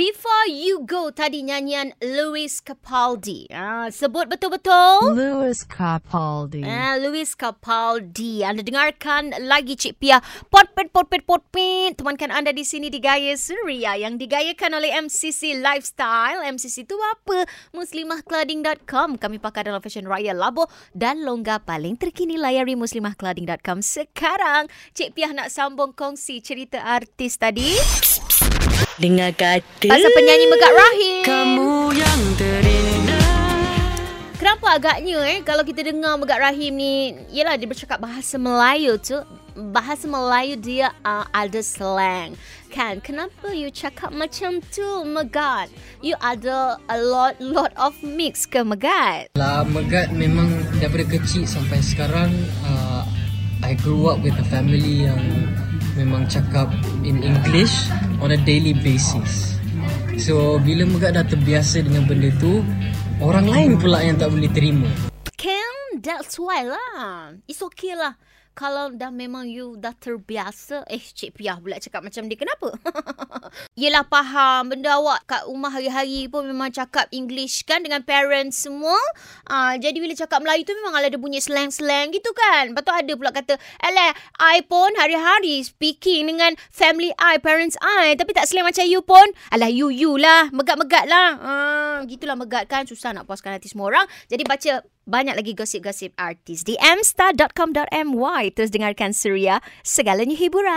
Before You Go tadi nyanyian Louis Capaldi. Ah, sebut betul-betul. Louis Capaldi. Ah, Louis Capaldi. Anda dengarkan lagi Cik Pia. Potpet, potpet, potpet. Temankan anda di sini di Gaya Suria yang digayakan oleh MCC Lifestyle. MCC tu apa? Muslimahclothing.com. Kami pakai dalam fashion raya labo dan longgar paling terkini. Layari muslimahclothing.com sekarang. Cik Pia nak sambung kongsi cerita artis tadi. Dengar kata Pasal penyanyi Megat Rahim. Kamu yang terindah Kenapa agaknya eh kalau kita dengar Megat Rahim ni, yelah dia bercakap bahasa Melayu tu, bahasa Melayu dia uh, ada slang. Kan? Kenapa you cakap macam tu, Megat? You ada a lot lot of mix ke Megat? Lah Megat memang daripada kecil sampai sekarang uh, I grew up with a family yang memang cakap in English on a daily basis. So bila Megat dah terbiasa dengan benda tu, orang lain pula yang tak boleh terima. Can that's why lah. It's okay lah. Kalau dah memang you dah terbiasa Eh Cik Piah pula cakap macam dia Kenapa? Yelah faham. Benda awak kat rumah hari-hari pun Memang cakap English kan Dengan parents semua. Ah, Jadi bila cakap Melayu tu Memang ada bunyi slang-slang gitu kan. Lepas tu ada pula kata Alah I pun hari-hari Speaking dengan family I Parents I. Tapi tak slang macam you pun. Alah you you lah. Megat-megat lah. Ah, Gitulah megat kan. Susah nak puaskan hati semua orang. Jadi baca banyak lagi gosip-gosip artis di mstar.com.my. Terus dengarkan Suria, segalanya hiburan.